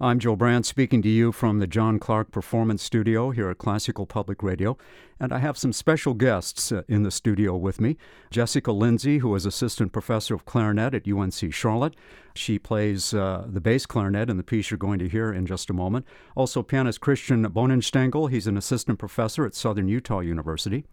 I'm Joe Brand speaking to you from the John Clark Performance Studio here at Classical Public Radio. And I have some special guests uh, in the studio with me. Jessica Lindsay, who is assistant professor of clarinet at UNC Charlotte. She plays uh, the bass clarinet in the piece you're going to hear in just a moment. Also, pianist Christian Bohnenstengel. He's an assistant professor at Southern Utah University.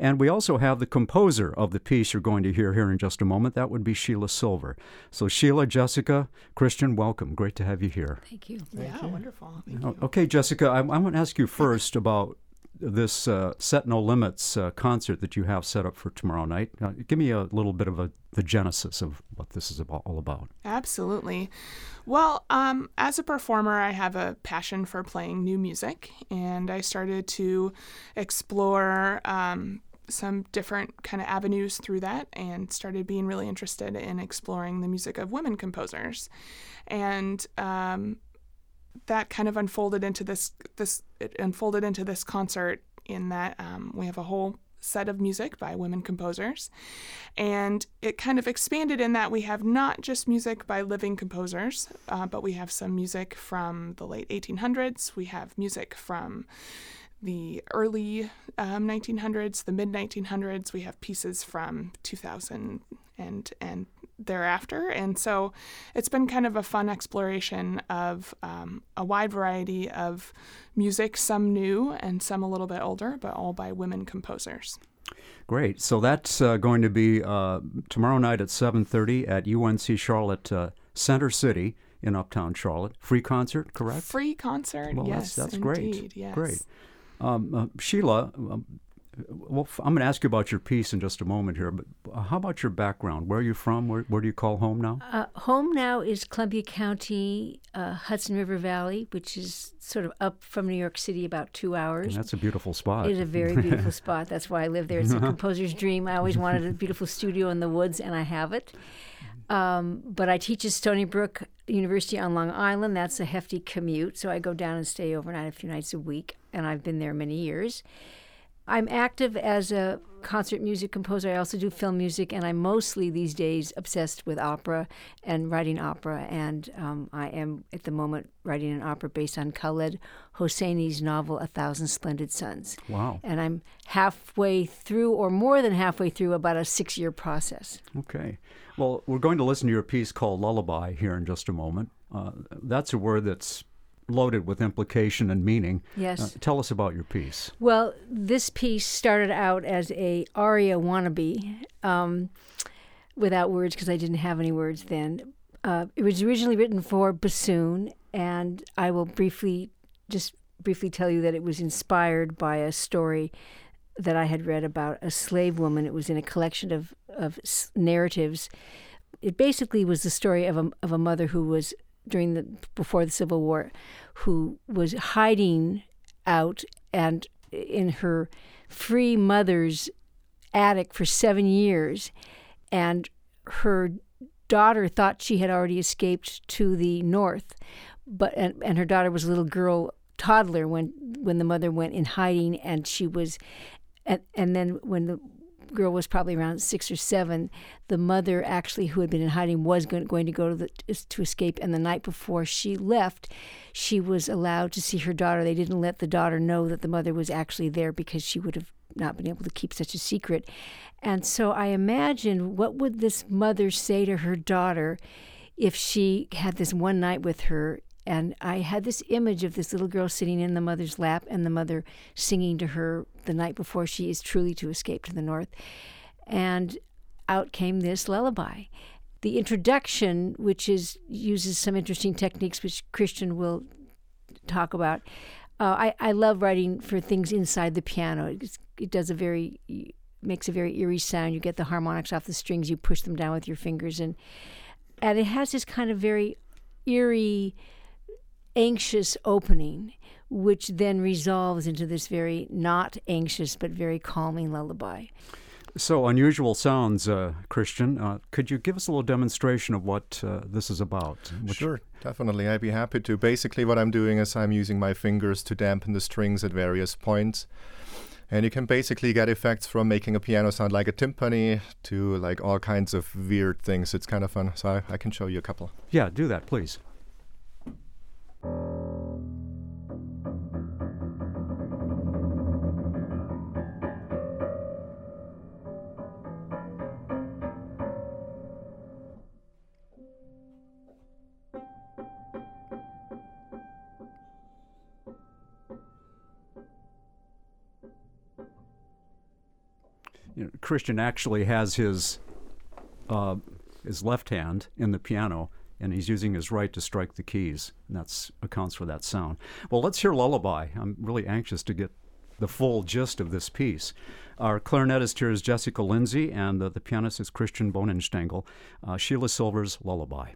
And we also have the composer of the piece you're going to hear here in just a moment. That would be Sheila Silver. So, Sheila, Jessica, Christian, welcome. Great to have you here. Thank you. Thank yeah, you. wonderful. Okay, Jessica, I, I want to ask you first about this uh, Set No Limits uh, concert that you have set up for tomorrow night. Uh, give me a little bit of a, the genesis of what this is about, all about. Absolutely. Well, um, as a performer, I have a passion for playing new music, and I started to explore um, some different kind of avenues through that and started being really interested in exploring the music of women composers. And um, that kind of unfolded into this this it unfolded into this concert in that um, we have a whole set of music by women composers. And it kind of expanded in that we have not just music by living composers uh, but we have some music from the late 1800s we have music from the early um, 1900s the mid 1900s we have pieces from 2000 and and thereafter. And so it's been kind of a fun exploration of um, a wide variety of music, some new and some a little bit older, but all by women composers. Great. So that's uh, going to be uh, tomorrow night at 7:30 at UNC Charlotte uh, Center City in Uptown Charlotte. Free concert, correct? Free concert. Well, yes, that's, that's indeed, great. Yes. Great. Um, uh, Sheila, um, well, I'm going to ask you about your piece in just a moment here, but how about your background? Where are you from? Where, where do you call home now? Uh, home now is Columbia County, uh, Hudson River Valley, which is sort of up from New York City about two hours. And that's a beautiful spot. It is a very beautiful spot. That's why I live there. It's a composer's dream. I always wanted a beautiful studio in the woods, and I have it. Um, but I teach at Stony Brook University on Long Island. That's a hefty commute, so I go down and stay overnight a few nights a week, and I've been there many years. I'm active as a concert music composer. I also do film music, and I'm mostly these days obsessed with opera and writing opera. And um, I am at the moment writing an opera based on Khaled Hosseini's novel A Thousand Splendid Suns. Wow. And I'm halfway through, or more than halfway through, about a six year process. Okay. Well, we're going to listen to your piece called Lullaby here in just a moment. Uh, that's a word that's loaded with implication and meaning. Yes. Uh, tell us about your piece. Well, this piece started out as a aria wannabe, um, without words because I didn't have any words then. Uh, it was originally written for bassoon, and I will briefly, just briefly tell you that it was inspired by a story that I had read about a slave woman. It was in a collection of of narratives. It basically was the story of a of a mother who was during the before the Civil War, who was hiding out and in her free mother's attic for seven years, and her daughter thought she had already escaped to the north, but and, and her daughter was a little girl toddler when when the mother went in hiding, and she was, and and then when the girl was probably around six or seven, the mother actually, who had been in hiding, was going, going to go to the, to escape. And the night before she left, she was allowed to see her daughter. They didn't let the daughter know that the mother was actually there because she would have not been able to keep such a secret. And so I imagine what would this mother say to her daughter if she had this one night with her and I had this image of this little girl sitting in the mother's lap and the mother singing to her the night before she is truly to escape to the north. And out came this lullaby. The introduction, which is uses some interesting techniques, which Christian will talk about. Uh, I, I love writing for things inside the piano. It, it does a very makes a very eerie sound. You get the harmonics off the strings. You push them down with your fingers, and and it has this kind of very eerie anxious opening, which then resolves into this very not anxious but very calming lullaby. So, unusual sounds, uh, Christian. Uh, could you give us a little demonstration of what uh, this is about? Which sure, definitely. I'd be happy to. Basically, what I'm doing is I'm using my fingers to dampen the strings at various points. And you can basically get effects from making a piano sound like a timpani to like all kinds of weird things. It's kind of fun. So I, I can show you a couple. Yeah, do that, please. You know, Christian actually has his uh, his left hand in the piano, and he's using his right to strike the keys, and that accounts for that sound. Well, let's hear Lullaby. I'm really anxious to get the full gist of this piece. Our clarinetist here is Jessica Lindsay, and the, the pianist is Christian Bohnenstengel. Uh, Sheila Silver's Lullaby.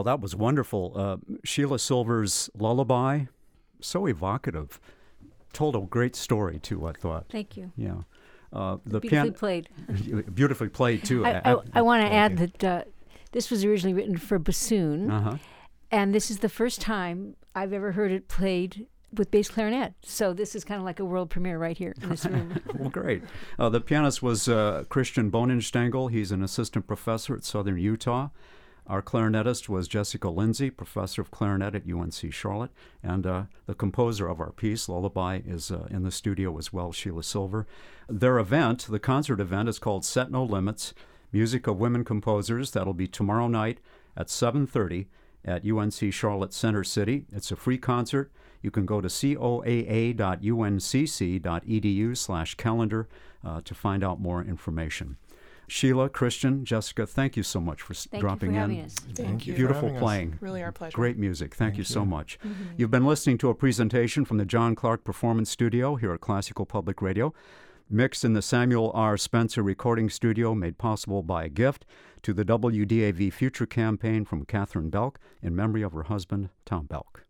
Well, that was wonderful. Uh, Sheila Silver's lullaby, so evocative. Told a great story too. I thought. Thank you. Yeah. Uh, the Beautifully pian- played. beautifully played too. I, I, I want to add that uh, this was originally written for bassoon, Uh huh. and this is the first time I've ever heard it played with bass clarinet. So this is kind of like a world premiere right here in this room. well, great. Uh, the pianist was uh, Christian Bohnenstengel. He's an assistant professor at Southern Utah. Our clarinetist was Jessica Lindsay, professor of clarinet at UNC Charlotte. And uh, the composer of our piece, Lullaby, is uh, in the studio as well, Sheila Silver. Their event, the concert event, is called Set No Limits, Music of Women Composers. That'll be tomorrow night at 7.30 at UNC Charlotte Center City. It's a free concert. You can go to coaa.uncc.edu slash calendar uh, to find out more information. Sheila, Christian, Jessica, thank you so much for Thank dropping you for in. having us. Thank you. Beautiful having us. playing. Really our pleasure. Great music. Thank, Thank you so you. much. Mm-hmm. You've been listening to a presentation from the John Clark Performance Studio here at Classical Public Radio, mixed in the Samuel R. Spencer Recording Studio, made possible by a gift to the WDAV Future Campaign from Catherine Belk in memory of her husband, Tom Belk.